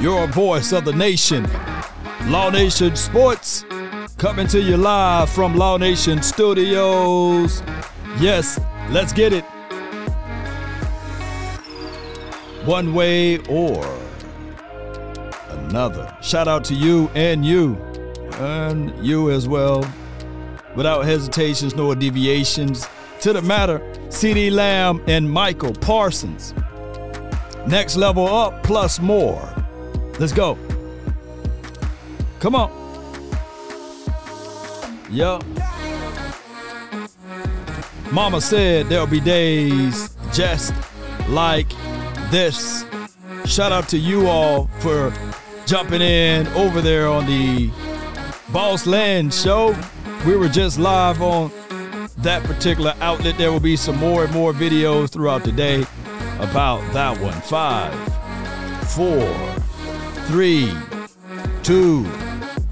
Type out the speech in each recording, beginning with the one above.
your voice of the nation. Law Nation Sports coming to you live from Law Nation Studios. Yes, let's get it. One way or another. Shout out to you and you, and you as well. Without hesitations nor deviations. To the matter, CeeDee Lamb and Micah Parsons. Next level up plus more. Let's go. Come on. Yo. Mama said there'll be days just like this. Shout out to you all for jumping in over there on the Boss Land show. We were just live on that particular outlet. There will be some more and more videos throughout the day about that one. Five, four, three, two,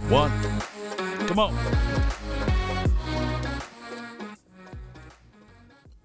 one. Come on.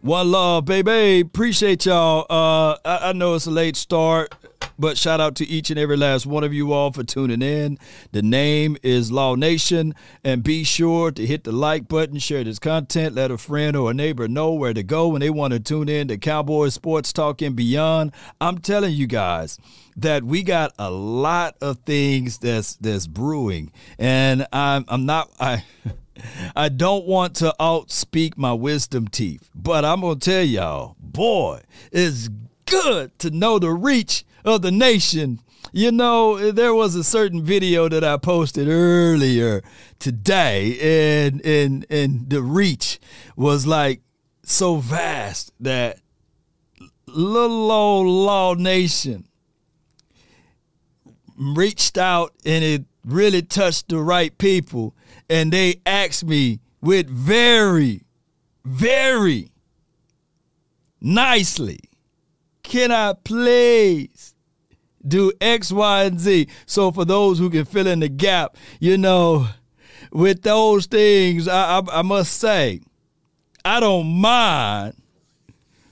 One love, baby. Appreciate y'all. Uh, I, I know it's a late start. But shout out to each and every last one of you all for tuning in. The name is Law Nation. And be sure to hit the like button, share this content, let a friend or a neighbor know where to go when they want to tune in to Cowboy Sports Talk and beyond. I'm telling you guys that we got a lot of things that's that's brewing. And I'm I'm not I I don't want to outspeak my wisdom teeth, but I'm gonna tell y'all, boy, it's good to know the reach of the nation. You know, there was a certain video that I posted earlier today, and and and the reach was like so vast that little old Law Nation reached out and it really touched the right people, and they asked me with very, very nicely, can I please do X, Y, and Z. So for those who can fill in the gap, you know, with those things, I, I, I must say, I don't mind.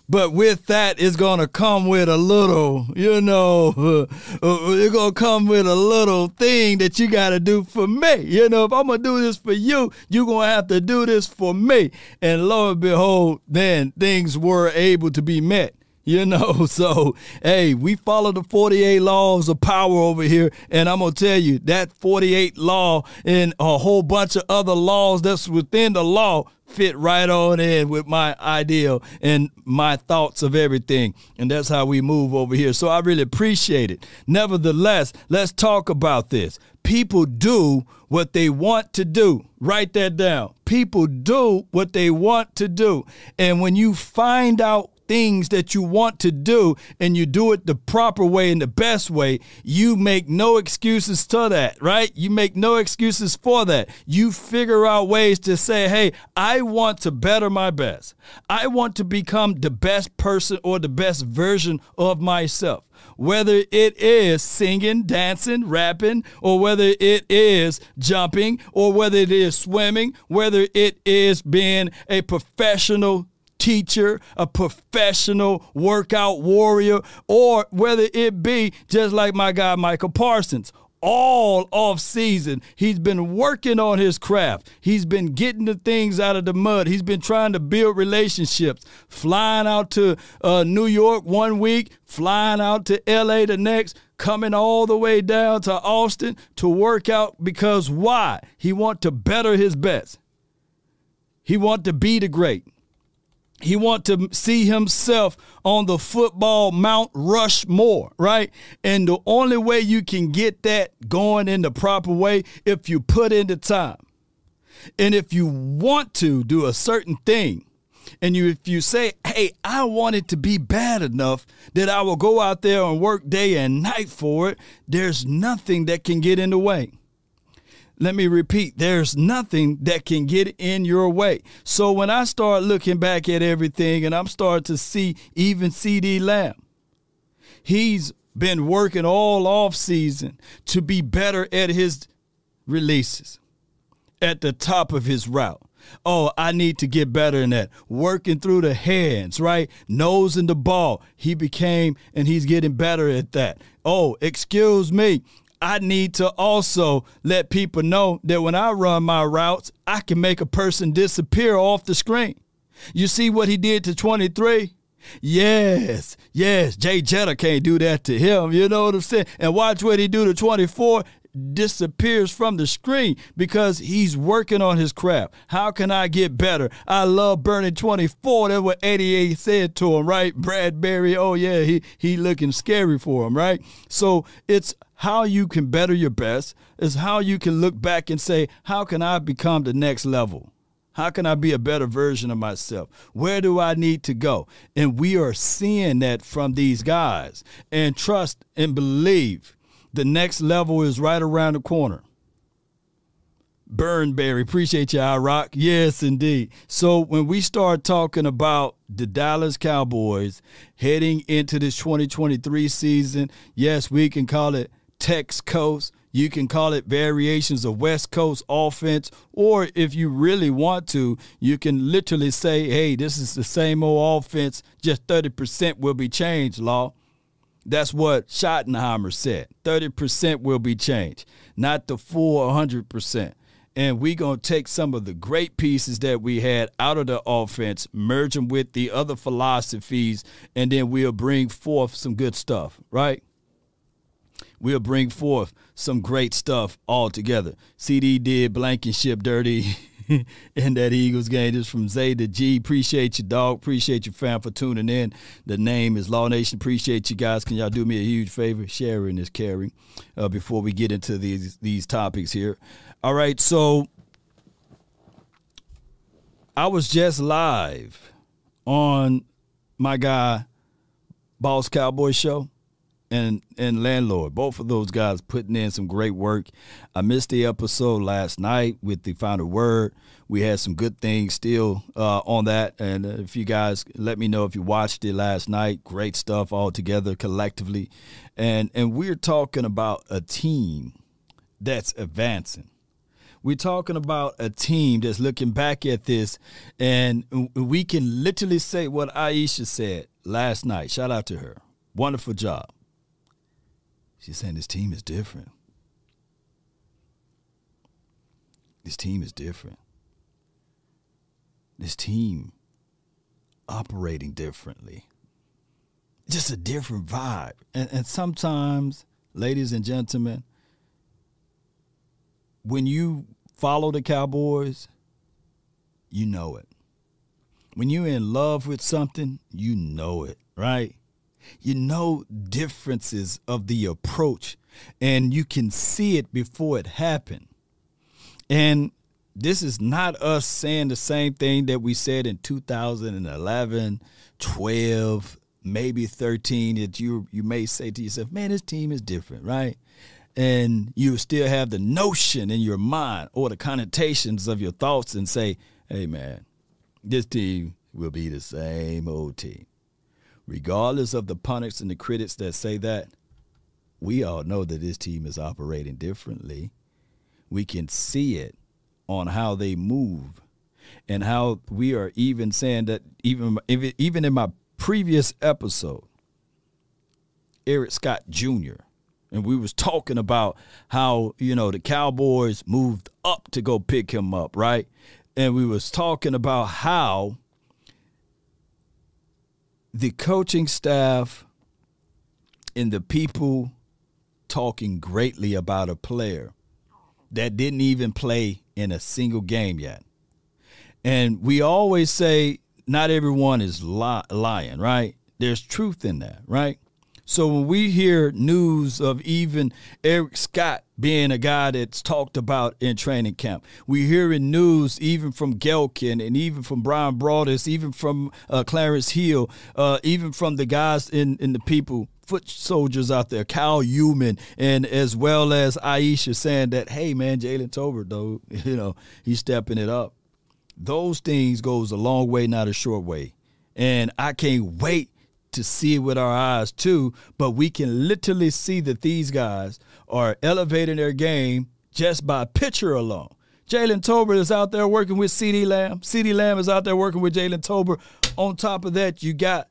But with that, it's going to come with a little, you know, it's going to come with a little thing that you got to do for me. You know, if I'm going to do this for you, you're going to have to do this for me. And lo and behold, then things were able to be met. You know, so hey, we follow the 48 laws of power over here, and I'm gonna tell you that 48 law and a whole bunch of other laws that's within the law fit right on in with my ideal and my thoughts of everything. And that's how we move over here. So I really appreciate it. Nevertheless, let's talk about this. People do what they want to do. Write that down. People do what they want to do. And when you find out things that you want to do and you do it the proper way and the best way, you make no excuses to that, right? You make no excuses for that. You figure out ways to say, hey, I want to better my best. I want to become the best person or the best version of myself whether it is singing, dancing, rapping, or whether it is jumping, or whether it is swimming, whether it is being a professional teacher, a professional workout warrior, or whether it be just like my guy Micah Parsons. All off season, he's been working on his craft. He's been getting the things out of the mud. He's been trying to build relationships, flying out to uh, New York one week, flying out to LA the next, coming all the way down to Austin to work out because why? He want to better his best. He want to be the great. He want to see himself on the football Mount Rushmore, right? And the only way you can get that going in the proper way if you put in the time. And if you want to do a certain thing, and you if you say, "Hey, I want it to be bad enough that I will go out there and work day and night for it," there's nothing that can get in the way. Let me repeat, there's nothing that can get in your way. So when I start looking back at everything and I'm starting to see even CeeDee Lamb, he's been working all off season to be better at his releases, at the top of his route, Oh, I need to get better in that. Working through the hands, right? Nose in the ball. He became and he's getting better at that. Oh, excuse me. I need to also let people know that when I run my routes, I can make a person disappear off the screen. You see what he did to 23? Yes, yes, Jay Jetta can't do that to him. You know what I'm saying? And watch what he do to 24 disappears from the screen because he's working on his craft. How can I get better? I love Bernie 24. That's what 88 said to him, right? Bradbury, oh yeah, he he looking scary for him, right? So it's how you can better your best, is how you can look back and say, how can I become the next level? How can I be a better version of myself? Where do I need to go? And we are seeing that from these guys. And trust and believe the next level is right around the corner. Burnberry, appreciate you, I rock. Yes, indeed. So when we start talking about the Dallas Cowboys heading into this 2023 season, yes, we can call it Tex Coast. You can call it variations of West Coast offense, or if you really want to, you can literally say, hey, this is the same old offense, just 30% will be changed, Law. That's what Schottenheimer said. 30% will be changed, not the full 100%. And we're going to take some of the great pieces that we had out of the offense, merge them with the other philosophies, and then we'll bring forth some good stuff, right? we'll bring forth some great stuff all together. CeeDee did Blankenship dirty in that Eagles game. Just from Zay to G. Appreciate you, dog. Appreciate you, fam, for tuning in. The name is Law Nation. Appreciate you guys. Can y'all do me a huge favor? Sharing is caring. Uh, before we get into these these topics here. All right, so I was just live on my guy Boss Cowboy show and and landlord. Both of those guys putting in some great work. I missed the episode last night with the final word. We had some good things still uh, on that. And if you guys let me know if you watched it last night. Great stuff all together collectively. And and we're talking about a team that's advancing. We're talking about a team that's looking back at this and we can literally say what aisha said last night. Shout out to her. Wonderful job She's saying this team is different. This team is different. This team operating differently. Just a different vibe. And, and sometimes, ladies and gentlemen, when you follow the Cowboys, you know it. When you're in love with something, you know it, right? You know differences of the approach and you can see it before it happened. And this is not us saying the same thing that we said in 2011, 12, maybe 13 that you you may say to yourself, "Man, this team is different," right? And you still have the notion in your mind or the connotations of your thoughts and say, "Hey man, this team will be the same old team." Regardless of the pundits and the critics that say that, we all know that this team is operating differently. We can see it on how they move and how we are even saying that even even in my previous episode, Eric Scott Jr. and we was talking about how you know the Cowboys moved up to go pick him up, right? And we was talking about how the coaching staff and the people talking greatly about a player that didn't even play in a single game yet. And we always say not everyone is lying, right? There's truth in that, right? So when we hear news of even Eric Scott being a guy that's talked about in training camp, we hear in news even from Gehlken and even from Brian Broaddus, even from uh, Clarence Hill, uh, even from the guys in, in the people foot soldiers out there, Kyle Youmans, and as well as Aisha saying that, hey man, Jalen Tolbert, though, you know, he's stepping it up. Those things goes a long way, not a short way. And I can't wait to see it with our eyes too, but we can literally see that these guys are elevating their game just by picture alone. Jalen Tolbert is out there working with CeeDee Lamb. CeeDee Lamb is out there working with Jalen Tolbert. On top of that, you got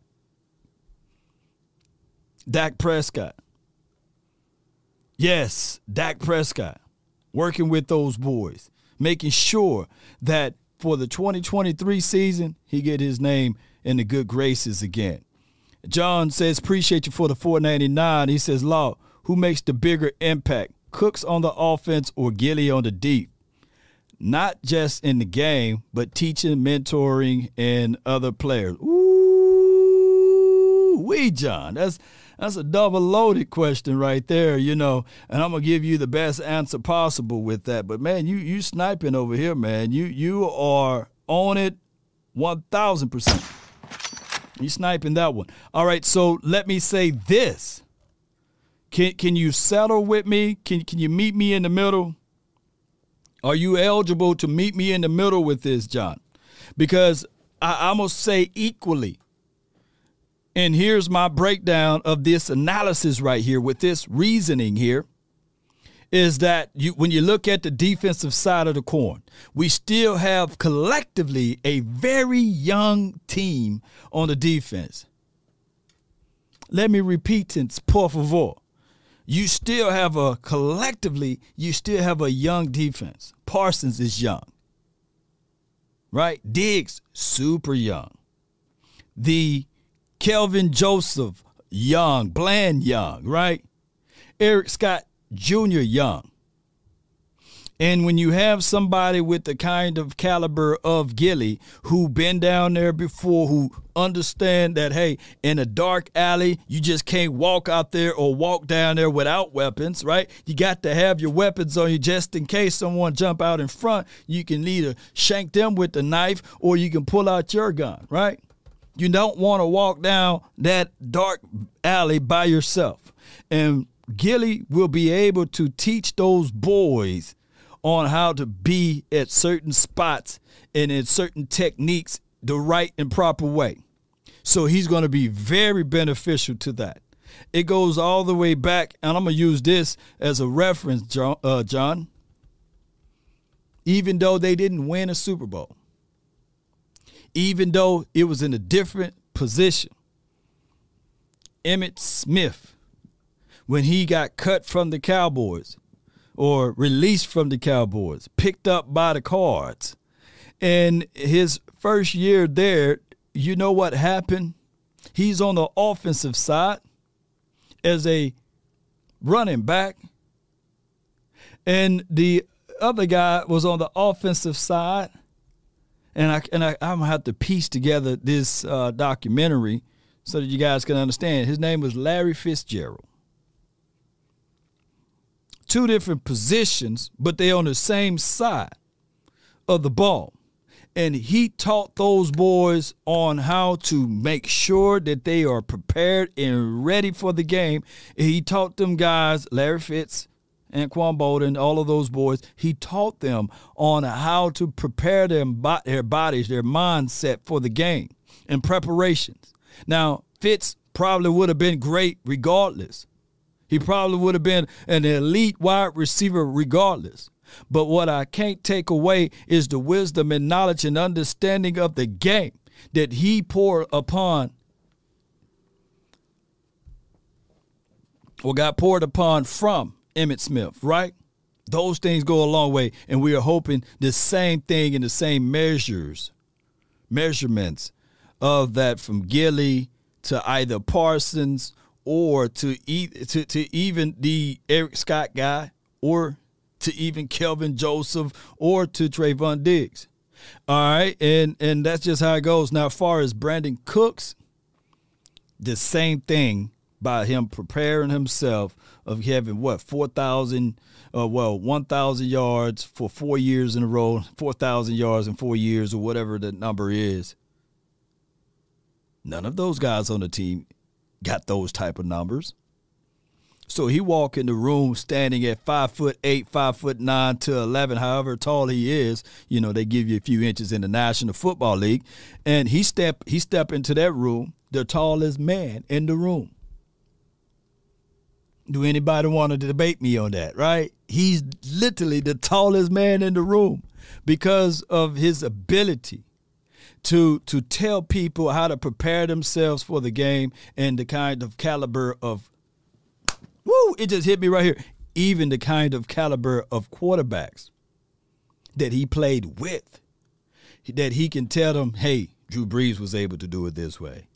Dak Prescott. Yes, Dak Prescott working with those boys, making sure that for the 2023 season, he get his name in the good graces again. John says, appreciate you for the 499. He says, Law, who makes the bigger impact? Cooks on the offense or Gilly on the deep? Not just in the game, but teaching, mentoring, and other players. Ooh, we John. That's that's a double loaded question right there, you know. And I'm gonna give you the best answer possible with that. But man, you you sniping over here, man. You you are on it one thousand percent. You sniping that one. All right, so let me say this. Can can you settle with me? Can can you meet me in the middle? Are you eligible to meet me in the middle with this, John? Because I, must say equally and here's my breakdown of this analysis right here with this reasoning here is that you, when you look at the defensive side of the coin, we still have collectively a very young team on the defense. Let me repeat this, por favor. You still have a collectively, you still have a young defense. Parsons is young, right? Diggs, super young. The Kelvin Joseph Young, Bland Young, right? Eric Scott Jr. Young. And when you have somebody with the kind of caliber of Gilly who been down there before, who understand that hey, in a dark alley, you just can't walk out there or walk down there without weapons, right? You got to have your weapons on you just in case someone jump out in front. You can either shank them with the knife or you can pull out your gun, right? You don't want to walk down that dark alley by yourself. And Gilly will be able to teach those boys on how to be at certain spots and in certain techniques the right and proper way. So he's going to be very beneficial to that. It goes all the way back, and I'm going to use this as a reference, John, uh, John. Even though they didn't win a Super Bowl, even though it was in a different position. Emmitt Smith, when he got cut from the Cowboys or released from the Cowboys, picked up by the Cards, and his first year there, you know what happened? He's on the offensive side as a running back, and the other guy was on the offensive side and I and I, I'm gonna have to piece together this uh, documentary so that you guys can understand. His name was Larry Fitzgerald. Two different positions, but they're on the same side of the ball. And he taught those boys on how to make sure that they are prepared and ready for the game. He taught them guys, Larry Fitz, Anquan Boldin, all of those boys, he taught them on how to prepare their, their bodies, their mindset for the game and preparations. Now, Fitz probably would have been great regardless. He probably would have been an elite wide receiver regardless. But what I can't take away is the wisdom and knowledge and understanding of the game that he poured upon or got poured upon from Emmitt Smith, right? Those things go a long way, and we are hoping the same thing in the same measures, measurements of that from Gilly to either Parsons or to, e- to, to even the Eric Scott guy or to even Kelvin Joseph or to Trevon Diggs. All right, and and that's just how it goes. Now, as far as Brandin Cooks, the same thing by him preparing himself of having what 4,000, uh, well, 1,000 yards for four years in a row, 4,000 yards in four years, or whatever the number is. None of those guys on the team got those type of numbers. So he walk in the room standing at five foot eight, five foot nine to eleven, however tall he is. You know they give you a few inches in the National Football League, and he step he step into that room, the tallest man in the room. Do anybody want to debate me on that, right? He's literally the tallest man in the room because of his ability to to tell people how to prepare themselves for the game and the kind of caliber of woo, it just hit me right here. Even the kind of caliber of quarterbacks that he played with. That he can tell them, hey, Drew Brees was able to do it this way.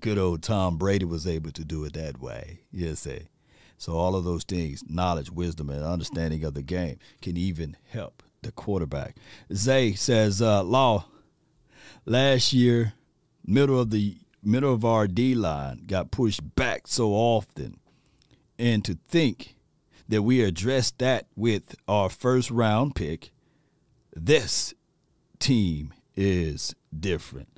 Good old Tom Brady was able to do it that way. You say. So all of those things, knowledge, wisdom, and understanding of the game can even help the quarterback. Zay says, uh, Law, last year, middle of the middle of our D line got pushed back so often, and to think that we addressed that with our first round pick, this team is different.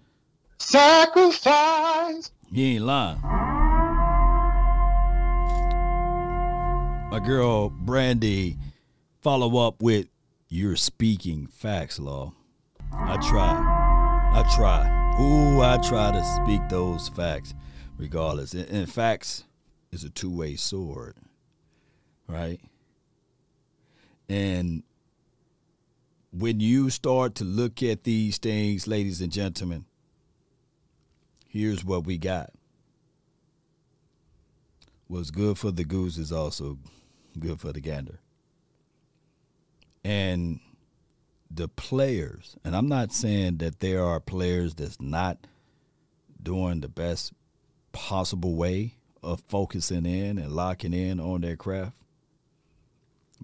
Sacrifice. He ain't lying. My girl Brandy follow up with you're speaking facts, Law. I try. I try. Ooh, I try to speak those facts regardless. And, facts is a two way sword, right? And when you start to look at these things, ladies and gentlemen, here's what we got. What's good for the goose is also good for the gander. And the players, and I'm not saying that there are players that's not doing the best possible way of focusing in and locking in on their craft.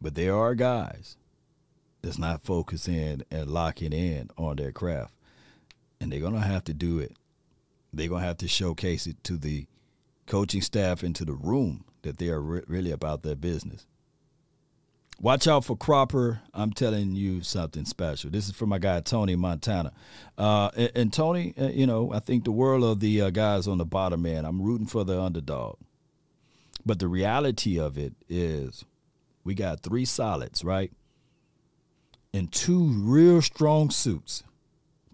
But there are guys that's not focusing and locking in on their craft. And they're to have to do it. They're to have to showcase it to the coaching staff and to the room that they are re- really about their business. Watch out for Cropper. I'm telling you something special. This is for my guy Tony Montana. Uh, and, and, Tony, uh, you know, I think the world of the uh, guys on the bottom man. I'm rooting for the underdog. But the reality of it is, we got three solids, right? And two real strong suits.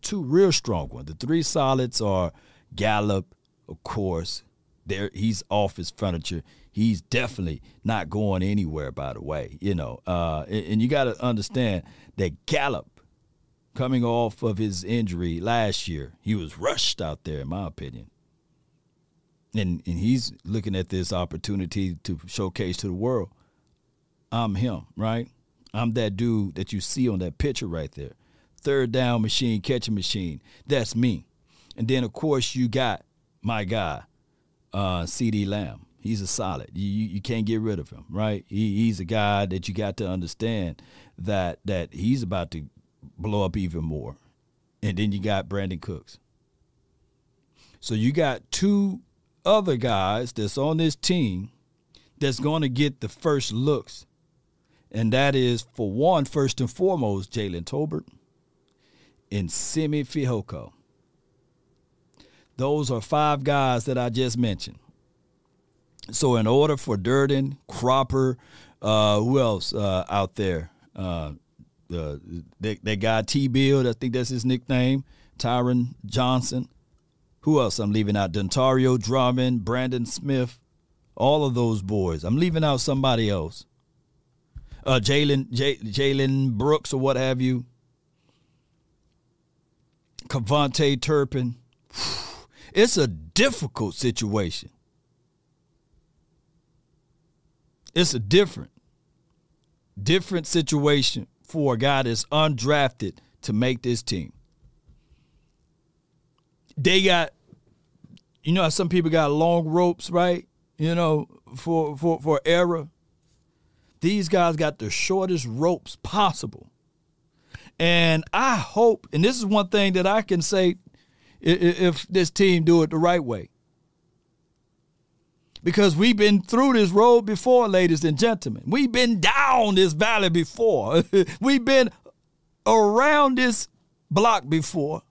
Two real strong ones. The three solids are Gallup, of course. There, he's off his furniture he's definitely not going anywhere. By the way, you know, uh, and, and you got to understand that Gallup, coming off of his injury last year, he was rushed out there, in my opinion. And and he's looking at this opportunity to showcase to the world, I'm him, right? I'm that dude that you see on that picture right there. Third down machine, catching machine. That's me. And then of course you got my guy, uh, CeeDee Lamb he's a solid. You, you can't get rid of him, right? He, he's a guy that you got to understand that that he's about to blow up even more. And then you got Brandin Cooks. So you got two other guys that's on this team that's going to get the first looks. And that is, for one, first and foremost, Jalen Tolbert and Simi Fehoko. Those are five guys that I just mentioned. So in order for Durden, Cropper, uh, who else uh, out there? Uh, that, that guy T. Bill, I think that's his nickname. Tyron Johnson. Who else I'm leaving out? Dontario Drummond, Brandon Smith, all of those boys. I'm leaving out somebody else. Uh, Jalen Jalen Brooks or what have you. KaVontae Turpin. It's a difficult situation. It's a different, different situation for a guy that's undrafted to make this team. They got, you know, some people got long ropes, right? You know, for for for error. These guys got the shortest ropes possible. And I hope, and this is one thing that I can say if this team do it the right way because we've been through this road before, ladies and gentlemen. We've been down this valley before. we've been around this block before.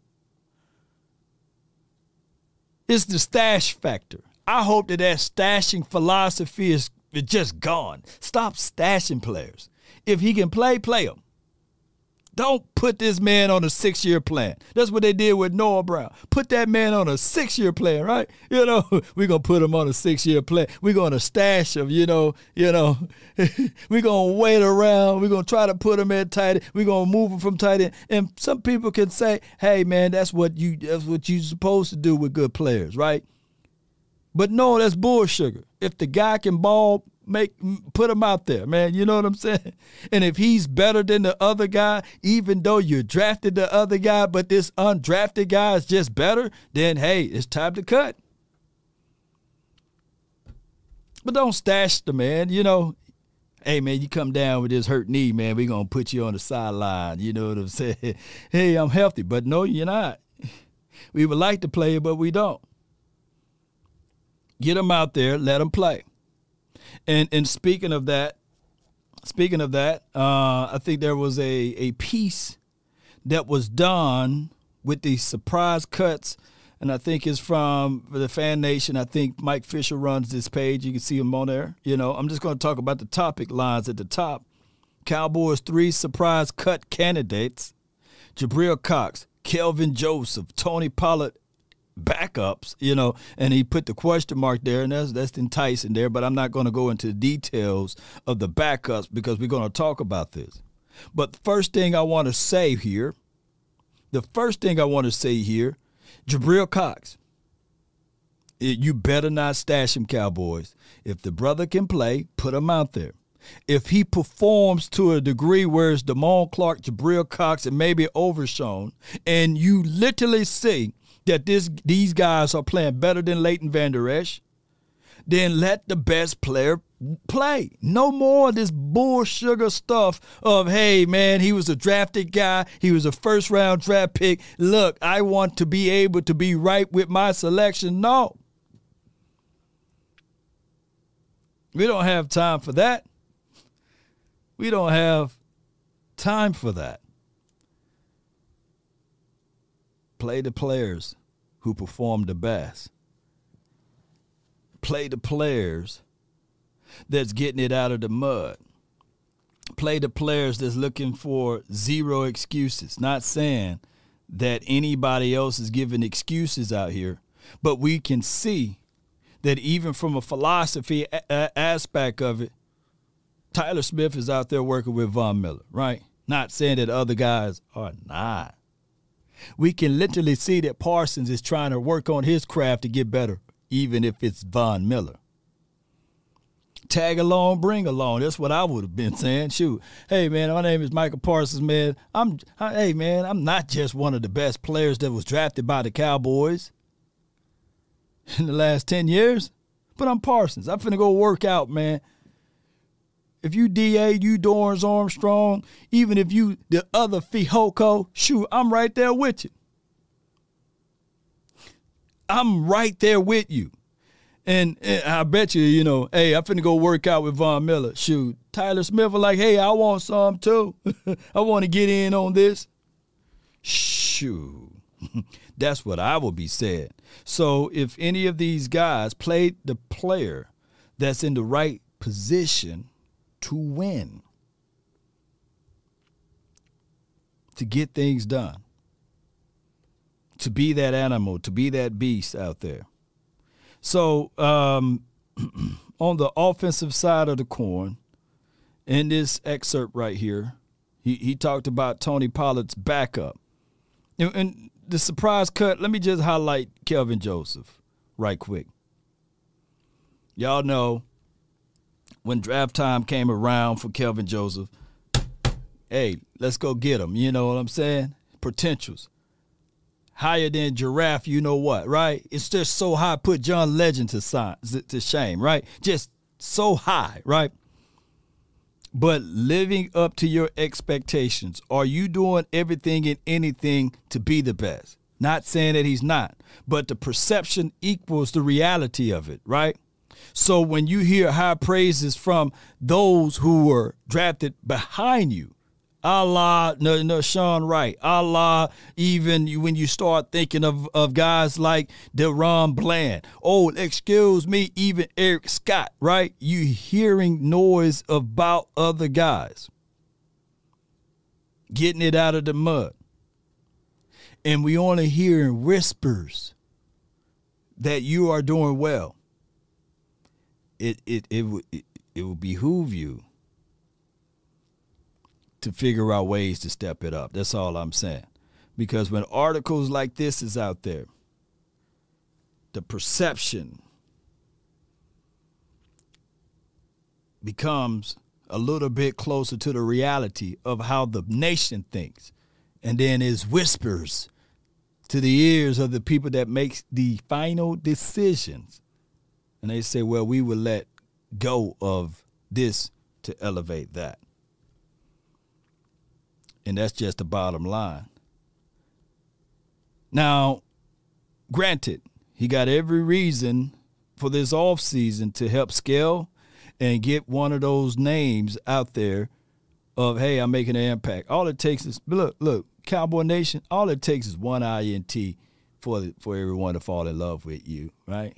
It's the stash factor. I hope that that stashing philosophy is, is just gone. Stop stashing players. If he can play, play him. Don't put this man on a six year plan. That's what they did with Noah Brown. Put that man on a six year plan, right? You know, we're gonna put him on a six year plan. We're gonna stash him, you know, you know. we're gonna wait around. We're gonna try to put him at tight end. We're gonna move him from tight end. And some people can say, hey man, that's what you that's what you're supposed to do with good players, right? But no, that's bullshit. If the guy can ball, make put him out there, man. You know what I'm saying? And if he's better than the other guy, even though you drafted the other guy, but this undrafted guy is just better, then hey, it's time to cut. But don't stash the man, you know. Hey man, you come down with this hurt knee, man. We're gonna put you on the sideline. You know what I'm saying? Hey, I'm healthy, but no, you're not. We would like to play, but we don't. Get them out there, let them play. And and speaking of that, speaking of that, uh, I think there was a a piece that was done with the surprise cuts, and I think it's from the Fan Nation. I think Mike Fisher runs this page. You can see him on there. You know, I'm just going to talk about the topic lines at the top. Cowboys three surprise cut candidates: Jabril Cox, Kelvin Joseph, Tony Pollard, backups, you know, and he put the question mark there, and that's that's enticing there. But I'm not going to go into the details of the backups because we're going to talk about this. But the first thing I want to say here, the first thing I want to say here, Jabril Cox. It, you better not stash him, Cowboys. If the brother can play, put him out there. If he performs to a degree where it's Damone Clark, Jabril Cox, and maybe Overshown, and you literally see that this these guys are playing better than Leighton Vander Esch, then let the best player play. No more of this bull sugar stuff of, hey, man, he was a drafted guy. He was a first round draft pick. Look, I want to be able to be right with my selection. No. We don't have time for that. We don't have time for that. Play the players who perform the best. Play the players that's getting it out of the mud. Play the players that's looking for zero excuses. Not saying that anybody else is giving excuses out here, but we can see that even from a philosophy a- aspect of it, Tyler Smith is out there working with Von Miller, right? Not saying that other guys are not we can literally see that Parsons is trying to work on his craft to get better, even if it's Von Miller. Tag along, bring along. That's what I would have been saying. Shoot, hey man, my name is Micah Parsons, man. I'm, hey man, I'm not just one of the best players that was drafted by the Cowboys in the last ten years, but I'm Parsons. I'm finna go work out, man. If you DA, you Dorance Armstrong, even if you the other Fehoko, shoot, I'm right there with you. I'm right there with you. And, and, I bet you, you know, hey, I'm finna go work out with Von Miller. Shoot, Tyler Smith was like, hey, I want some too. I want to get in on this. Shoot. That's what I will be saying. So if any of these guys played the player that's in the right position to win, to get things done, to be that animal, to be that beast out there. So, um, on the offensive side of the coin, in this excerpt right here, he, he talked about Tony Pollard's backup. And, and the surprise cut, let me just highlight Kelvin Joseph right quick. Y'all know when draft time came around for Kelvin Joseph, hey, let's go get him. You know what I'm saying? Potentials. Higher than giraffe, you know what, right? It's just so high, put John Legend to, sign, to shame, right? Just so high, right? But living up to your expectations, are you doing everything and anything to be the best? Not saying that he's not, but the perception equals the reality of it, right? So when you hear high praises from those who were drafted behind you, Allah, no, no, Sean Wright, Allah, even when you start thinking of, of guys like DaRon Bland, oh, excuse me, even Eric Scott, right? You hearing noise about other guys. getting it out of the mud. And we only hearing whispers that you are doing well. It it it it, it will behoove you to figure out ways to step it up. That's all I'm saying. Because when articles like this is out there, the perception becomes a little bit closer to the reality of how the nation thinks. And then is whispers to the ears of the people that makes the final decisions. And they say, well, we will let go of this to elevate that. And that's just the bottom line. Now, granted, he got every reason for this off season to help scale and get one of those names out there of hey, I'm making an impact. All it takes is look, look, Cowboy Nation. All it takes is one INT for for everyone to fall in love with you, right?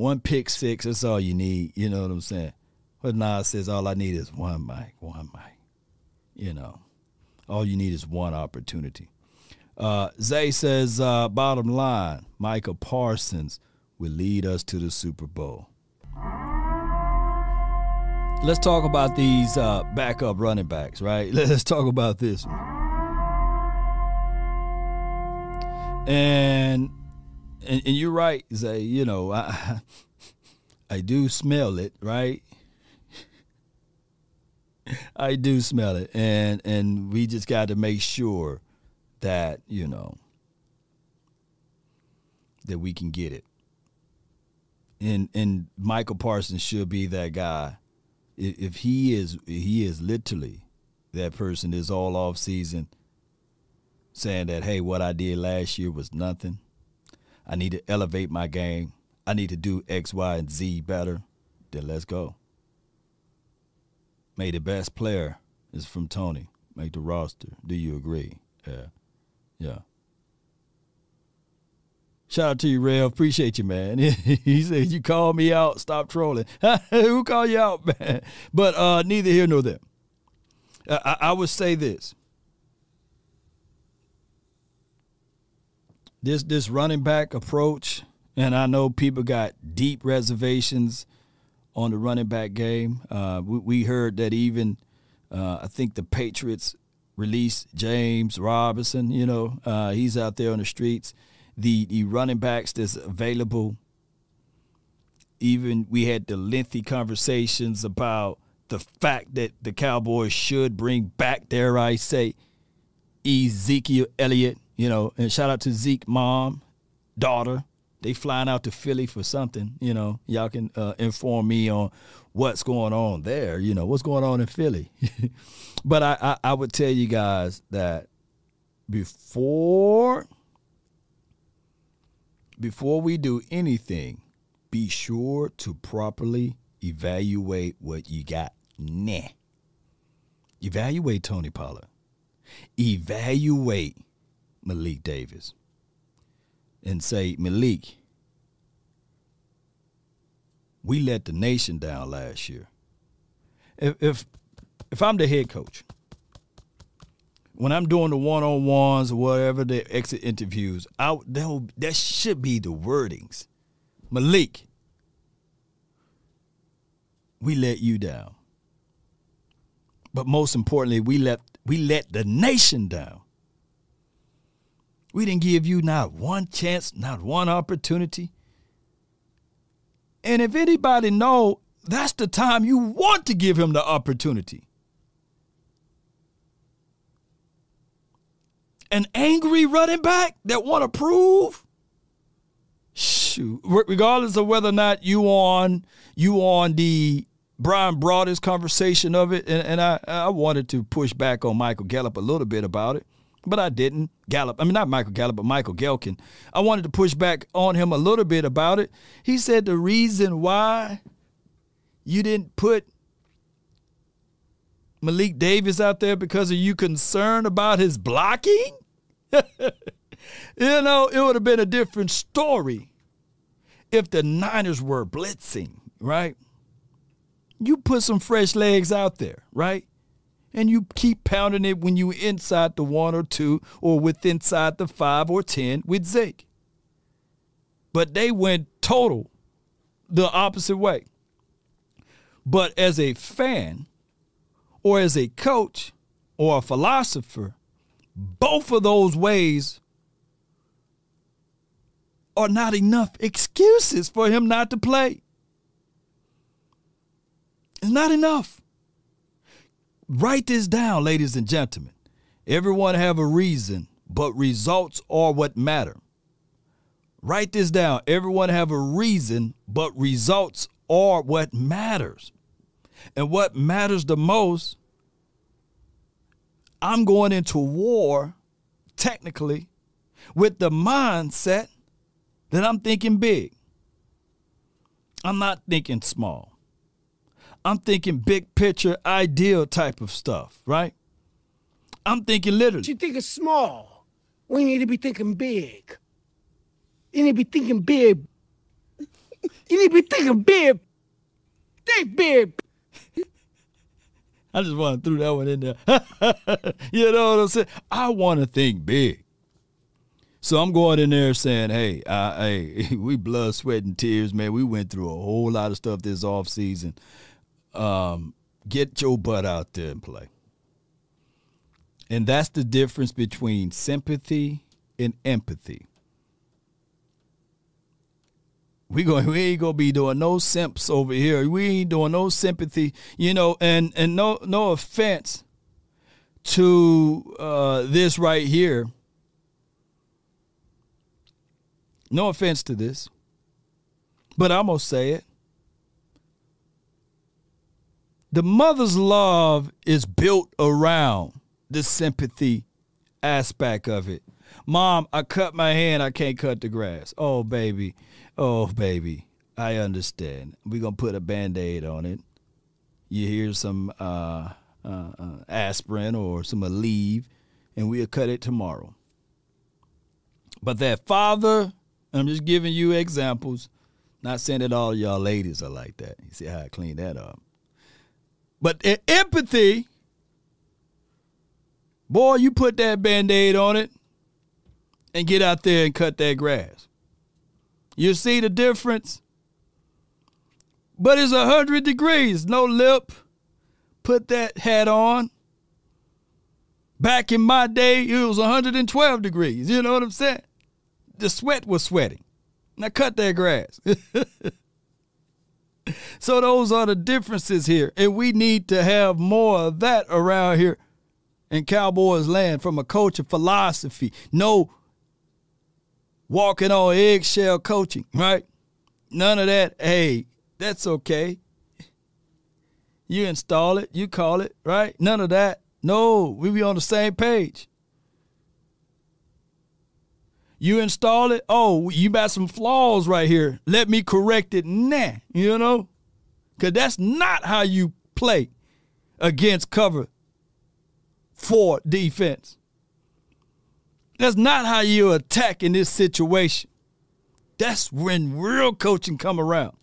One pick six. That's all you need. You know what I'm saying? But Nas says all I need is one mic, one mic. You know, all you need is one opportunity. Uh, Zay says, uh, bottom line, Micah Parsons will lead us to the Super Bowl. Let's talk about these uh, backup running backs, right? Let's talk about this one. And, and and you're right, Zay. You know, I I do smell it, right? I do smell it, and and we just got to make sure that you know that we can get it. And and Micah Parsons should be that guy. If he is, he is literally that person is all off season saying that hey, what I did last year was nothing. I need to elevate my game. I need to do X, Y, and Z better. Then let's go. May the best player is from Tony. Make the roster. Do you agree? Yeah. Yeah. Shout out to you, Rev. Appreciate you, man. he said, You called me out. Stop trolling. Who called you out, man? But uh, neither here nor there. I, I would say this. This this running back approach, and I know people got deep reservations on the running back game. Uh, we, we, heard that even uh, I think the Patriots released James Robinson. You know, uh, he's out there on the streets. The the running backs that's available. Even we had the lengthy conversations about the fact that the Cowboys should bring back, dare I say, Ezekiel Elliott. You know, and shout out to Zeke mom, daughter. They flying out to Philly for something. You know, y'all can uh, inform me on what's going on there. You know, what's going on in Philly. but I, I, I would tell you guys that before before we do anything, be sure to properly evaluate what you got. Nah. Evaluate Tony Pollard. Evaluate Malik Davis. And say, Malik, we let the nation down last year. If if if I'm the head coach, when I'm doing the one on ones or whatever the exit interviews, I that that should be the wordings. Malik, we let you down. But most importantly, we let we let the nation down. We didn't give you not one chance, not one opportunity. And if anybody know, that's the time you want to give him the opportunity. An angry running back that want to prove shoot regardless of whether or not you on you on the Brian Broaddus conversation of it and, and I, I wanted to push back on Michael Gallup a little bit about it but I didn't. Gallup, I mean, not Michael Gallup, but Michael Gehlken. I wanted to push back on him a little bit about it. He said the reason why you didn't put Malik Davis out there because are you concerned about his blocking? you know, it would have been a different story if the Niners were blitzing, right? You put some fresh legs out there, right? And you keep pounding it when you inside the one or two or with inside the five or ten with Zeke. But they went total the opposite way. But as a fan or as a coach or a philosopher, both of those ways are not enough excuses for him not to play. It's not enough. Write this down, ladies and gentlemen. Everyone have a reason, but results are what matter. Write this down. Everyone have a reason, but results are what matters. And what matters the most, I'm going into war technically with the mindset that I'm thinking big. I'm not thinking small. I'm thinking big picture, ideal type of stuff, right? I'm thinking literally. You think it's small. We need to be thinking big. You need to be thinking big. You need to be thinking big. Think big. I just want to throw that one in there. you know what I'm saying? I want to think big. So I'm going in there saying, hey, uh, hey, we blood, sweat, and tears, man. We went through a whole lot of stuff this off season. Um, get your butt out there and play. And that's the difference between sympathy and empathy. We going we ain't gonna be doing no simps over here. We ain't doing no sympathy, you know, and and no no offense to uh, this right here No offense to this, but I'm to say it. The mother's love is built around the sympathy aspect of it. Mom, I cut my hand, I can't cut the grass. Oh, baby. Oh, baby. I understand. We're going to put a band aid on it. You hear some uh, uh, uh, aspirin or some Aleve, and we'll cut it tomorrow. But that father I'm just giving you examples. Not saying that all y'all ladies are like that. You see how I clean that up. But empathy, boy, you put that band aid on it and get out there and cut that grass. You see the difference? But it's 100 degrees, no lip. Put that hat on. Back in my day, it was 112 degrees. You know what I'm saying? the sweat was sweating. Now cut that grass. so those are the differences here. And we need to have more of that around here in Cowboys land from a coach of philosophy. No walking on eggshell coaching, right? None of that. Hey, that's okay. You install it, you call it, right? None of that. No, we be on the same page. You install it. Oh, you got some flaws right here. Let me correct it now. You know? Because that's not how you play against cover for defense. That's not how you attack in this situation. That's when real coaching come around.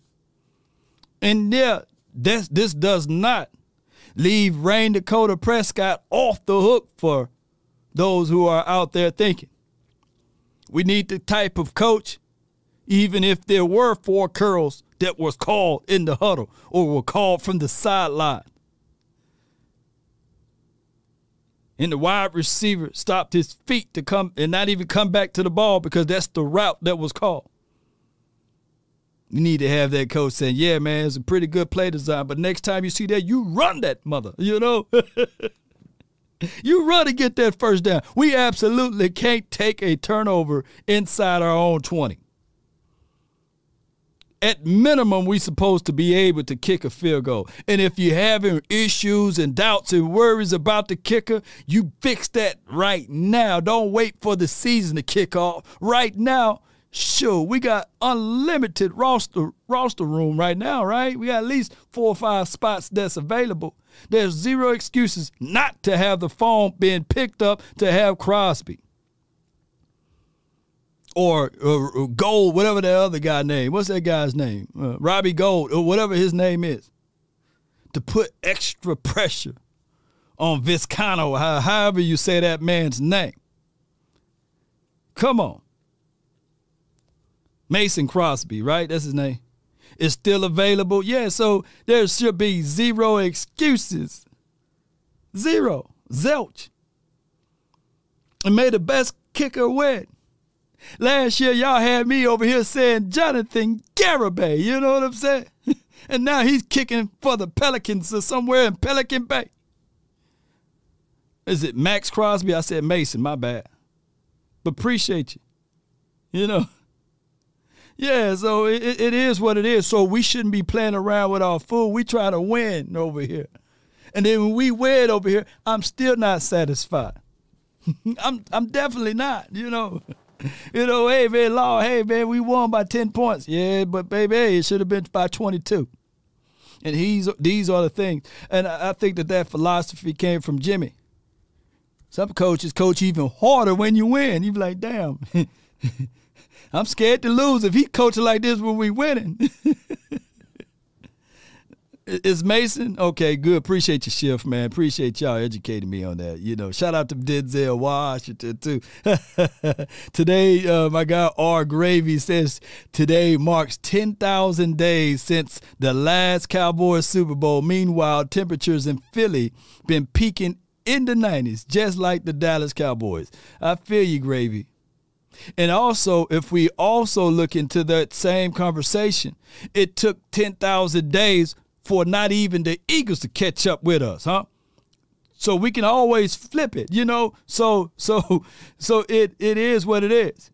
And yeah, this this does not leave Rayne Dakota Prescott off the hook for those who are out there thinking. We need the type of coach, even if there were four curls that was called in the huddle or were called from the sideline. And the wide receiver stopped his feet to come and not even come back to the ball because that's the route that was called. You need to have that coach saying, Yeah, man, it's a pretty good play design, but next time you see that, you run that mother, you know? You run to get that first down. We absolutely can't take a turnover inside our own 20. At minimum, we're supposed to be able to kick a field goal. And if you're having issues and doubts and worries about the kicker, you fix that right now. Don't wait for the season to kick off. Right now, sure, we got unlimited roster roster room right now, right? We got at least four or five spots that's available. There's zero excuses not to have the phone being picked up to have Crosby. Or, or, or Gould, whatever the other guy name. What's that guy's name? Uh, Robbie Gould, or whatever his name is. To put extra pressure on Vizcaino, however you say that man's name. Come on. Mason Crosby, right? That's his name. Is still available. Yeah, so there should be zero excuses. Zero. Zelch. And may the best kicker win. Last year, y'all had me over here saying Jonathan Garibay. You know what I'm saying? and now he's kicking for the Pelicans or somewhere in Pelican Bay. Is it Maxx Crosby? I said Mason, my bad. But appreciate you. You know? Yeah, so it, it is what it is. So we shouldn't be playing around with our food. We try to win over here. And then when we win over here, I'm still not satisfied. I'm I'm definitely not, you know. You know, hey man, law, hey man, we won by 10 points. Yeah, but baby, it should have been by 22. And he's these are the things. And I, I think that that philosophy came from Jimmy. Some coaches coach even harder when you win. You be like, damn, I'm scared to lose if he coaching like this when we winning. Is Mason? Okay, good. Appreciate your shift, man. Appreciate y'all educating me on that. You know, shout out to Denzel Washington, too. today, uh, my guy R. Gravy says today marks 10,000 days since the last Cowboys Super Bowl. Meanwhile, temperatures in Philly been peaking in the 90s, just like the Dallas Cowboys. I feel you, Gravy. And also, if we also look into that same conversation, it took 10,000 days for not even the Eagles to catch up with us, huh? So we can always flip it, you know? So so so it it is what it is.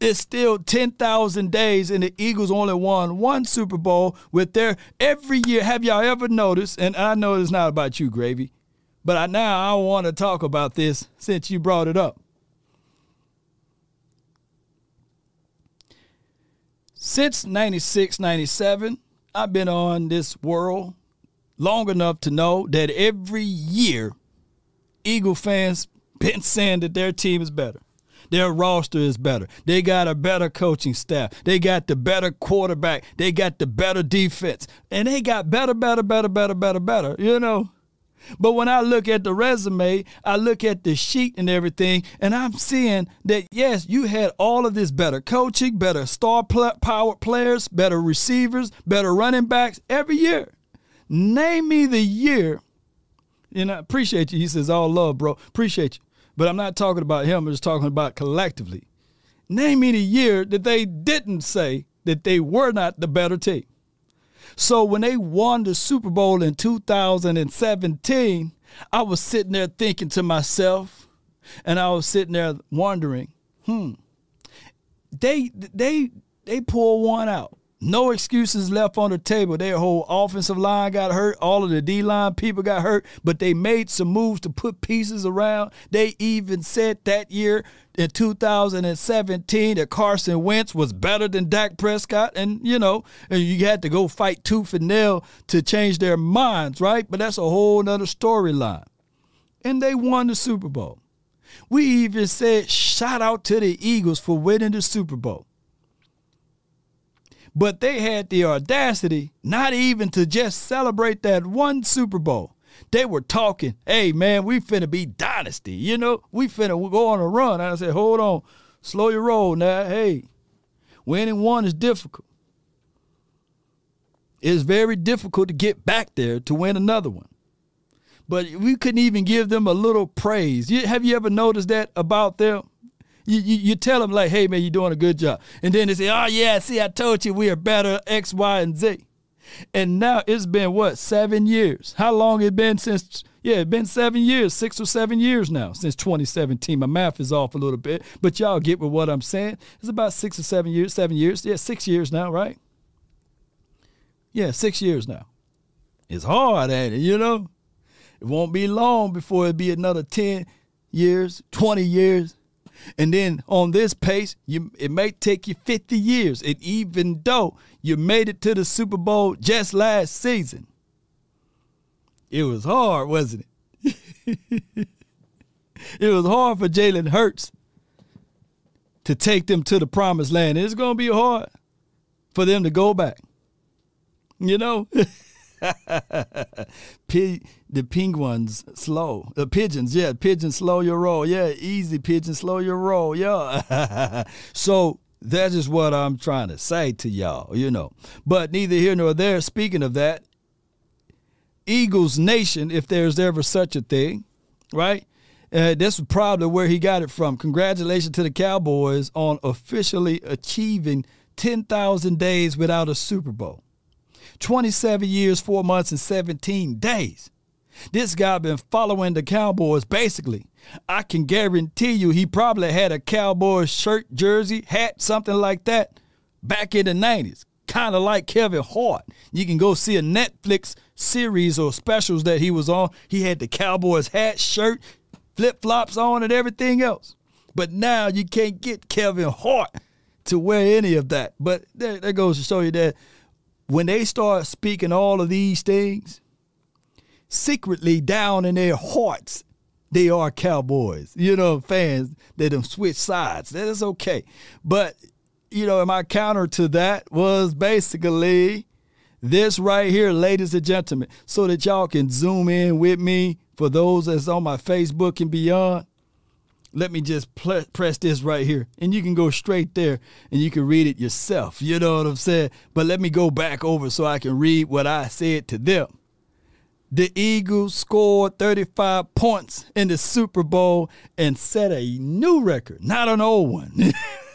It's still 10,000 days and the Eagles only won one Super Bowl with their every year. Have y'all ever noticed? And I know it's not about you, Gravy, but I, now I want to talk about this since you brought it up. Since 96, 97, I've been on this world long enough to know that every year Eagle fans been saying that their team is better. Their roster is better. They got a better coaching staff. They got the better quarterback. They got the better defense. And they got better, better, better, better, better, better. You know? But when I look at the resume, I look at the sheet and everything, and I'm seeing that yes, you had all of this better coaching, better star power players, better receivers, better running backs every year. Name me the year. And I appreciate you. He says, All love, bro. Appreciate you. But I'm not talking about him, I'm just talking about collectively. Name me the year that they didn't say that they were not the better team. So when they won the Super Bowl in 2017, I was sitting there thinking to myself, and I was sitting there wondering, hmm, they they they pull one out. No excuses left on the table. Their whole offensive line got hurt. All of the D line people got hurt, but they made some moves to put pieces around. They even said that year in 2017 that Carson Wentz was better than Dak Prescott. And, you know, you had to go fight tooth and nail to change their minds, right? But that's a whole nother storyline. And they won the Super Bowl. We even said shout out to the Eagles for winning the Super Bowl. But they had the audacity not even to just celebrate that one Super Bowl. They were talking, hey man, we finna be dynasty. You know, we finna go on a run. And I said, hold on, slow your roll now. Hey, winning one is difficult. It's very difficult to get back there to win another one. But we couldn't even give them a little praise. Have you ever noticed that about them? You, you, you tell them like, hey man, you're doing a good job, and then they say, oh yeah, see, I told you we are better X, Y, and Z. And now it's been what seven years? How long it been since? Yeah, it's been seven years, six or seven years now since 2017. My math is off a little bit, but y'all get with what I'm saying. It's about six or seven years, seven years. Yeah, six years now, right? Yeah, six years now. It's hard, ain't it? You know, it won't be long before it be another 10 years, 20 years, and then on this pace, you it may take you 50 years. And even though you made it to the Super Bowl just last season, it was hard, wasn't it? it was hard for Jalen Hurts to take them to the promised land. It's going to be hard for them to go back. You know? P- the penguins slow. The pigeons, yeah, pigeons slow your roll. Yeah, easy pigeon slow your roll. Yeah. so that is what I'm trying to say to y'all, you know. But neither here nor there. Speaking of that, Eagles Nation, if there's ever such a thing, right? Uh, is probably where he got it from. Congratulations to the Cowboys on officially achieving 10,000 days without a Super Bowl. 27 years, 4 months, and 17 days. This guy been following the Cowboys basically. I can guarantee you he probably had a Cowboys shirt, jersey, hat, something like that back in the 90s. Kind of like Kevin Hart. You can go see a Netflix series or specials that he was on. He had the Cowboys hat, shirt, flip flops on, and everything else. But now you can't get Kevin Hart to wear any of that. But that, that goes to show you that when they start speaking all of these things, secretly down in their hearts, they are cowboys. You know, fans, they don't switch sides. That is okay. But, you know, my counter to that was basically this right here, ladies and gentlemen, so that y'all can zoom in with me for those that's on my Facebook and beyond let me just press this right here. And you can go straight there and you can read it yourself. You know what i'm saying? But let me go back over so i can read what i said to them. The eagles scored 35 points in the super bowl and set a new record not an old one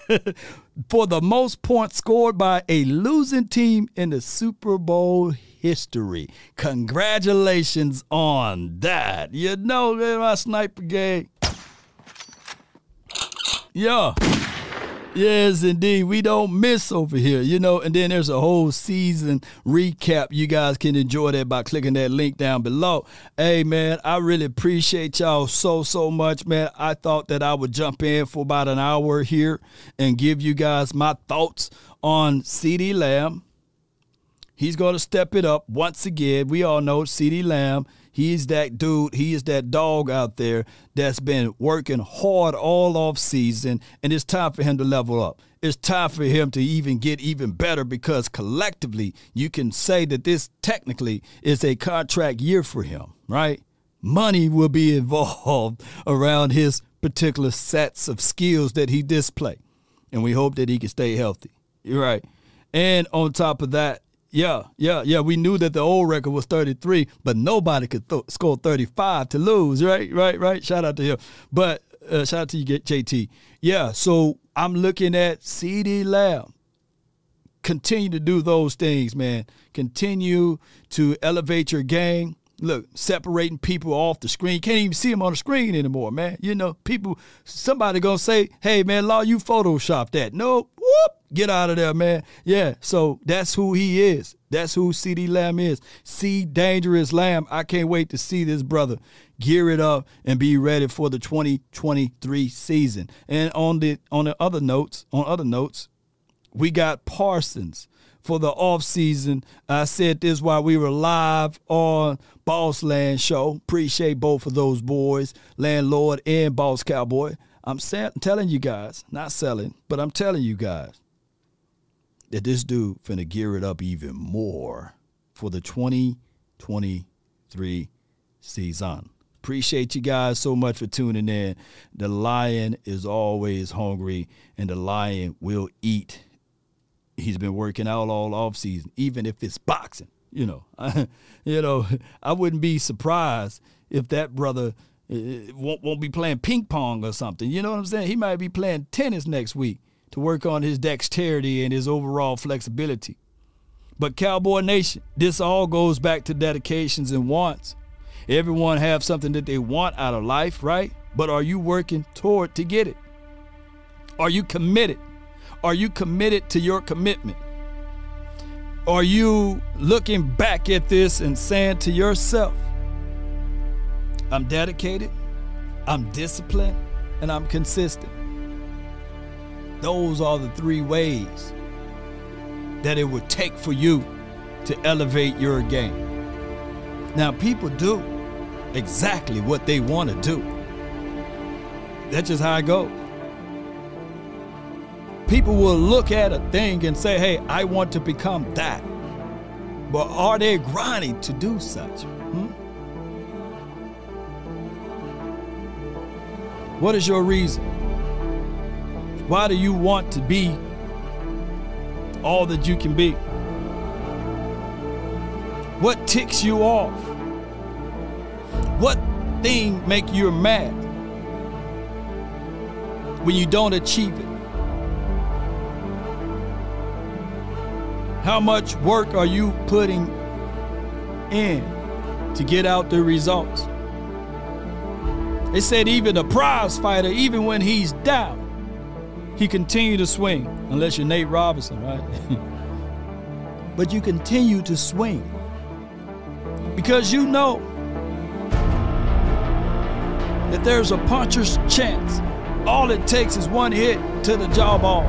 for the most points scored by a losing team in the super bowl history. Congratulations on that. You know my sniper game yeah. Yes, indeed. We don't miss over here, you know. And then there's a whole season recap. You guys can enjoy that by clicking that link down below. Hey, man, I really appreciate y'all so, so much, man. I thought that I would jump in for about an hour here and give you guys my thoughts on CeeDee Lamb. He's going to step it up once again. We all know CeeDee Lamb He's that dude, he is that dog out there that's been working hard all off season, and it's time for him to level up. It's time for him to even get even better because collectively you can say that this technically is a contract year for him, right? Money will be involved around his particular sets of skills that he display. And we hope that he can stay healthy. You're right. And on top of that, yeah, yeah, yeah. We knew that the old record was 33, but nobody could th- score 35 to lose, right? Right, right. Shout out to him. But uh, shout out to you, JT. Yeah, so I'm looking at CeeDee Lamb. Continue to do those things, man. Continue to elevate your game. Look, separating people off the screen. Can't even see them on the screen anymore, man. You know, people, somebody gonna say, hey, man, Law, you photoshopped that. No, whoop, get out of there, man. Yeah, so that's who he is. That's who CeeDee Lamb is. See Dangerous Lamb. I can't wait to see this brother gear it up and be ready for the 2023 season. And on the on the other notes, on other notes, we got Parsons for the off season. I said this while we were live on Boss Land Show. Appreciate both of those boys, Landlord and Boss Cowboy. I'm telling you guys, not selling, but I'm telling you guys that this dude finna gear it up even more for the 2023 season. Appreciate you guys so much for tuning in. The lion is always hungry, and the lion will eat. He's been working out all off season, even if it's boxing. You know, you know, I wouldn't be surprised if that brother uh, won't, won't be playing ping pong or something. You know what I'm saying? He might be playing tennis next week to work on his dexterity and his overall flexibility. But Cowboy Nation, this all goes back to dedications and wants. Everyone have something that they want out of life, right? But are you working toward to get it? Are you committed? Are you committed to your commitment? Are you looking back at this and saying to yourself, I'm dedicated, I'm disciplined, and I'm consistent? Those are the three ways that it would take for you to elevate your game. Now, people do exactly what they want to do. That's just how it goes. People will look at a thing and say, hey, I want to become that. but are they grinding to do such? Hmm? What is your reason? Why do you want to be all that you can be? What ticks you off? What thing make you mad when you don't achieve it? How much work are you putting in to get out the results? They said even a prize fighter, even when he's down, he continued to swing, unless you're Nate Robinson, right? but you continue to swing because you know that there's a puncher's chance. All it takes is one hit to the jawbone,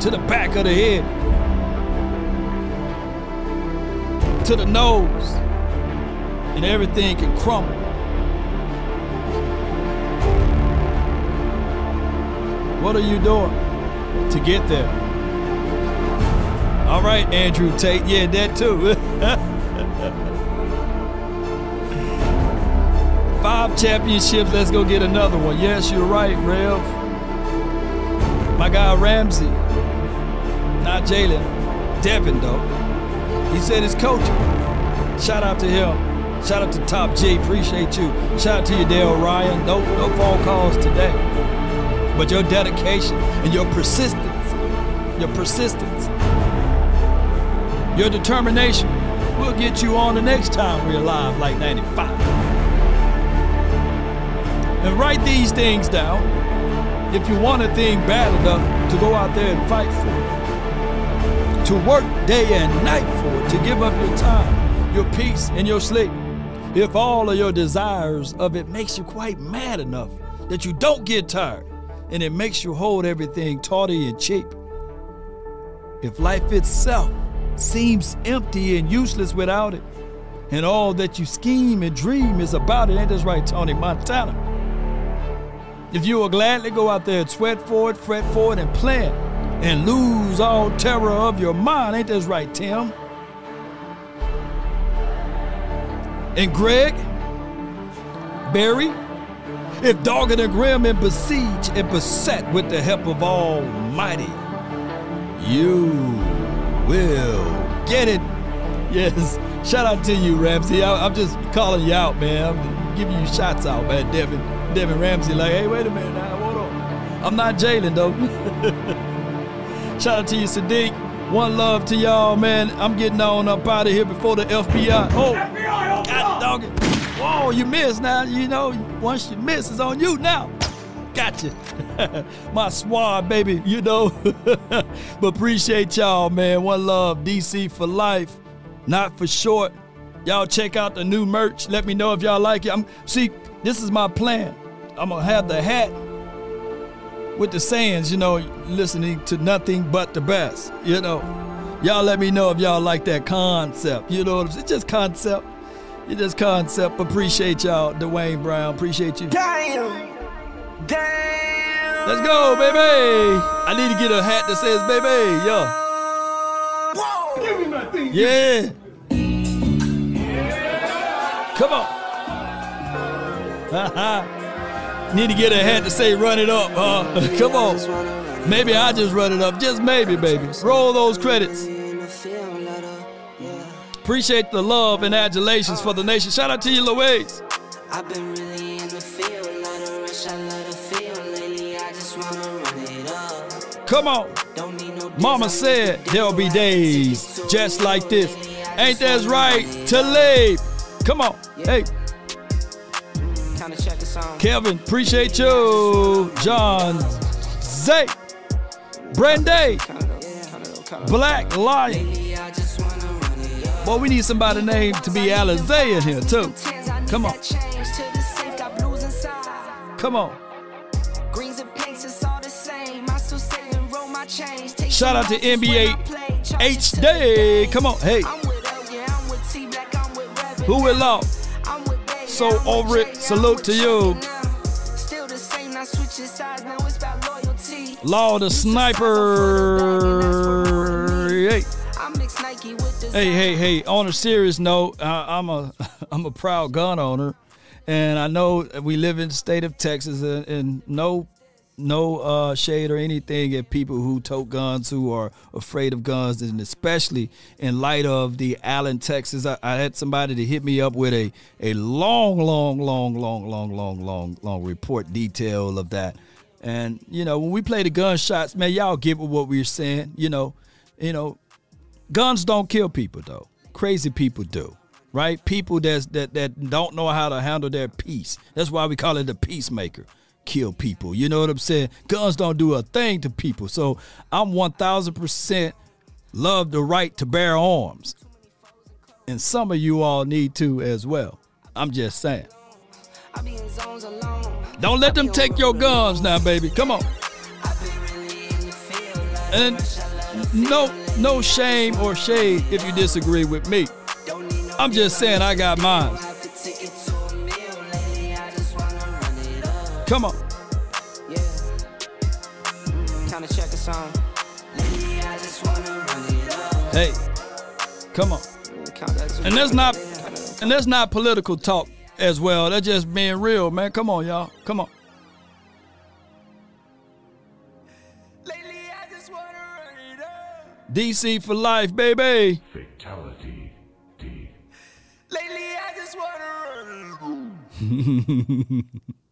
to the back of the head, to the nose, and everything can crumble. What are you doing to get there? All right, Andrew Tate. Yeah, that too. Five championships. Let's go get another one. Yes, you're right, Rev. My guy Ramsey. Not Jalen. Devin, though. He said his coaching. Shout out to him. Shout out to Top G. Appreciate you. Shout out to you, Dale Ryan. No, no phone calls today. But your dedication and your persistence, your persistence, your determination will get you on the next time we're live like 95. And write these things down if you want a thing bad enough to go out there and fight for it. To work day and night for it, to give up your time, your peace, and your sleep. If all of your desires of it makes you quite mad enough that you don't get tired and it makes you hold everything tawdy and cheap. If life itself seems empty and useless without it, and all that you scheme and dream is about it, ain't this right, Tony Montana? If you will gladly go out there and sweat for it, fret for it, and plan, and lose all terror of your mind, ain't that right, Tim? And Greg, Barry, if dogged and grim and besieged and beset with the help of Almighty, you will get it. Yes. Shout out to you, Ramsey. I, am just calling you out, man. I'm giving you shots out, man. Devin, Devin Ramsey, like, hey, wait a minute now. Hold on. I'm not jailing, though. Shout out to you, Sadiq. One love to y'all, man. I'm getting on up out of here before the FBI. Oh, FBI, God dog it. Whoa, you missed now. You know, once you miss, it's on you now. Gotcha. My swab, baby, you know. but appreciate y'all, man. One love, DC for life, not for short. Y'all check out the new merch. Let me know if y'all like it. I'm see, this is my plan. I'm gonna have the hat with the sayings, you know, listening to nothing but the best. You know. Y'all let me know if y'all like that concept. You know, it's just concept. You just concept. Appreciate y'all, Dwayne Brown. Appreciate you. Damn. Damn. Let's go, baby. I need to get a hat that says baby. Yo. Whoa. Give me my thing. Yeah. Come on. need to get a hat to say run it up, huh? Come on. Maybe I just run it up. Just maybe, baby. Roll those credits. Appreciate the love and adulations for the nation. Shout out to you, Louise. I've been really in the field, love the rush, I love the feel. Lately, I just wanna run it up. Come on. Don't need no Mama said there'll be days just like this. Ain't that right? To live. Come on. Hey, Kevin, appreciate you. John, Zay, Brandy, Black Lion. Lately, I just wanna run it up. Boy, we need somebody named to be Alizé in here too. Come on. Come on. Greens and pinks, it's all the same. I still save and roll my change. Take Shout out to some losses when I NBA H Day. Come on. Hey, I'm with L, yeah, I'm with T Black, I'm with Rev. who will law? I'm with Bay, So over it. Salute to you. Jay now. The same, not switching sides. Now it's about loyalty. Law the sniper. Hey. I mix Nike with the Hey, hey, hey! On a serious note, I, I'm a I'm a proud gun owner, and I know we live in the state of Texas, and, and no no uh, shade or anything at people who tote guns who are afraid of guns, and especially in light of the Allen, Texas. I, I had somebody to hit me up with a a long, long, long, long, long, long, long, long report detail of that. And you know, when we play the gunshots, man, y'all get what we're saying. You know, you know, guns don't kill people though. Crazy people do. Right? People that's, that that don't know how to handle their peace. That's why we call it the peacemaker kill people. You know what I'm saying? Guns don't do a thing to people. So I'm 1000% love the right to bear arms. And some of you all need to as well. I'm just saying. Don't let them take your guns now, baby. Come on. And no no shame or shade if you disagree with me. I'm just saying I got mine. Come on. Yeah. Mm, Kinda check a song. Lately, I just wanna run it up. Hey. Come on. Count that too. And that's not and that's not political talk as well. That's just being real, man. Come on, y'all. Come on. Lately, I just wanna run it up. DC for life, baby. Fatality. D. Lately, I just wanna run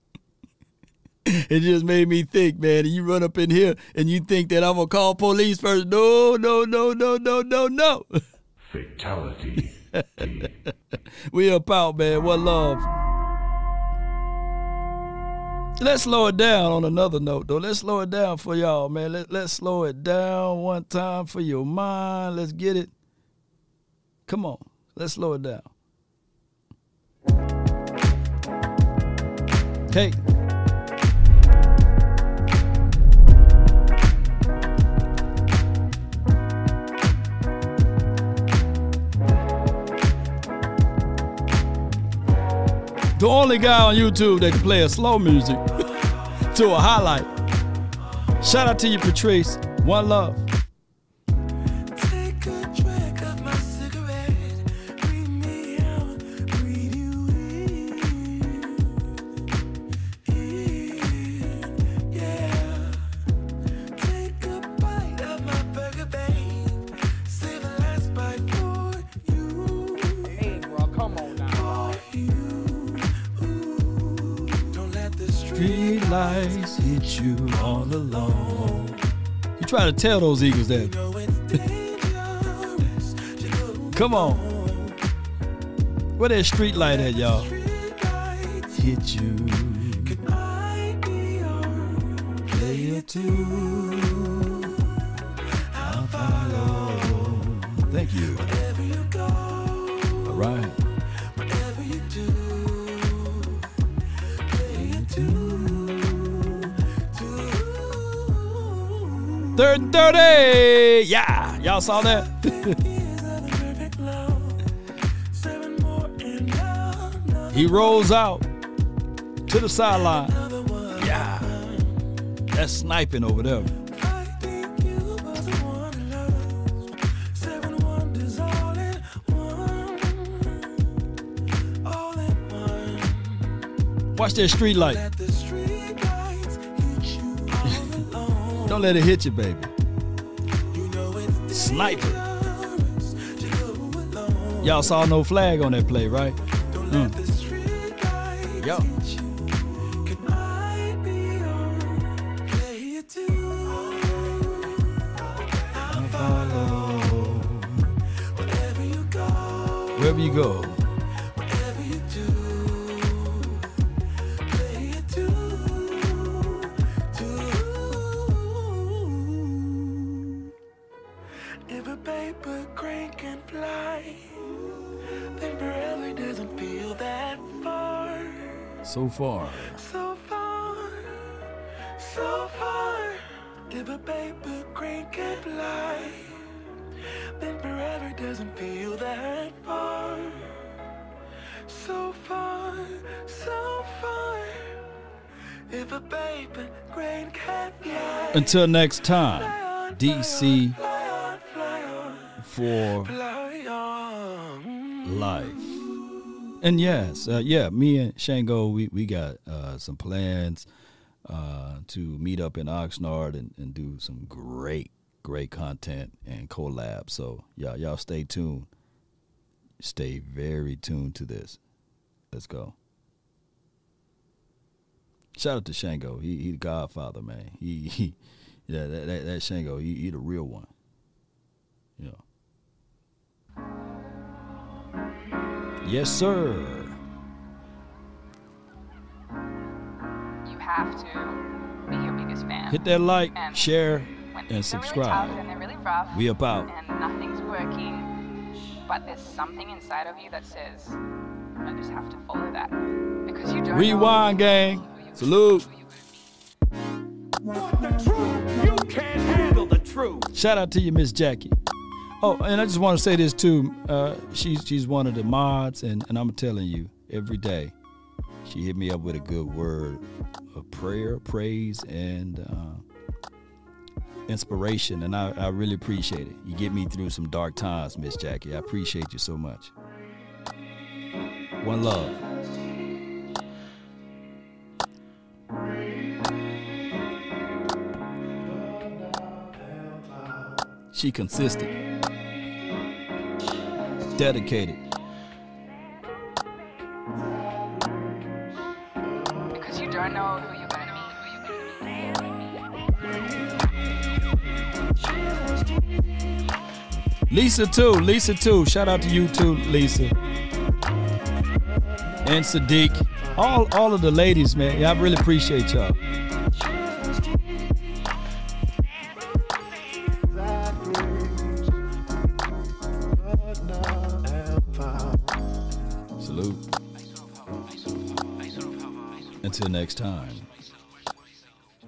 it just made me think, man. And you run up in here and you think that I'm gonna call police first. No, no, no, no, no, no, no. Fatality. We up out, man. What love? Let's slow it down on another note, though. Let's slow it down for y'all, man. Let, let's slow it down one time for your mind. Let's get it. Come on. Let's slow it down. Hey. The only guy on YouTube that can play a slow music to a highlight. Shout out to you, Patrice. One love. Tell those Eagles that. Come on. Where that street light at, y'all? Hit you. Could I be your Player two. 30. Yeah, y'all saw that? he rolls out to the sideline. Yeah, that's sniping over there. Watch that street light. Don't let it hit you, baby. Sniper. Y'all saw no flag on that play, right? Lights Yo. wherever you go. So far. So far, so far. If a paper crane can fly, then forever doesn't feel that far. So far, so far. If a paper crane can fly, Until next time, DC fly on, fly on, for life. And yes, uh, yeah, me and Shango, we, we got uh, some plans uh, to meet up in Oxnard and, and do some great, great content and collab. So y'all, y'all stay tuned. Stay very tuned to this. Let's go. Shout out to Shango. He he the Godfather, man. He, he yeah, that, that, that Shango, he, he the real one. You know. Yes, sir. you have to be your biggest fan. Hit that like, And share, and things are really subscribe. and they're really rough. We about. And nothing's working, but there's something inside of you that says, I just have to follow that. Because you don't know Rewind, gang. Salute. who you gonna be. Want the truth? You can't handle the truth. Shout out to you, Miss Jackie. Oh, and I just want to say this too. Uh, she's she's one of the mods, and, and I'm telling you, every day, she hit me up with a good word of prayer, praise, and uh, inspiration, and I, I really appreciate it. You get me through some dark times, Miss Jackie. I appreciate you so much. One love. She consistent, dedicated. Because you don't know who you're to meet. Who you're to meet. Lisa too, Lisa too. Shout out to you too, Lisa. And Sadiq. All all of the ladies, man. Yeah, I really appreciate y'all. Next time.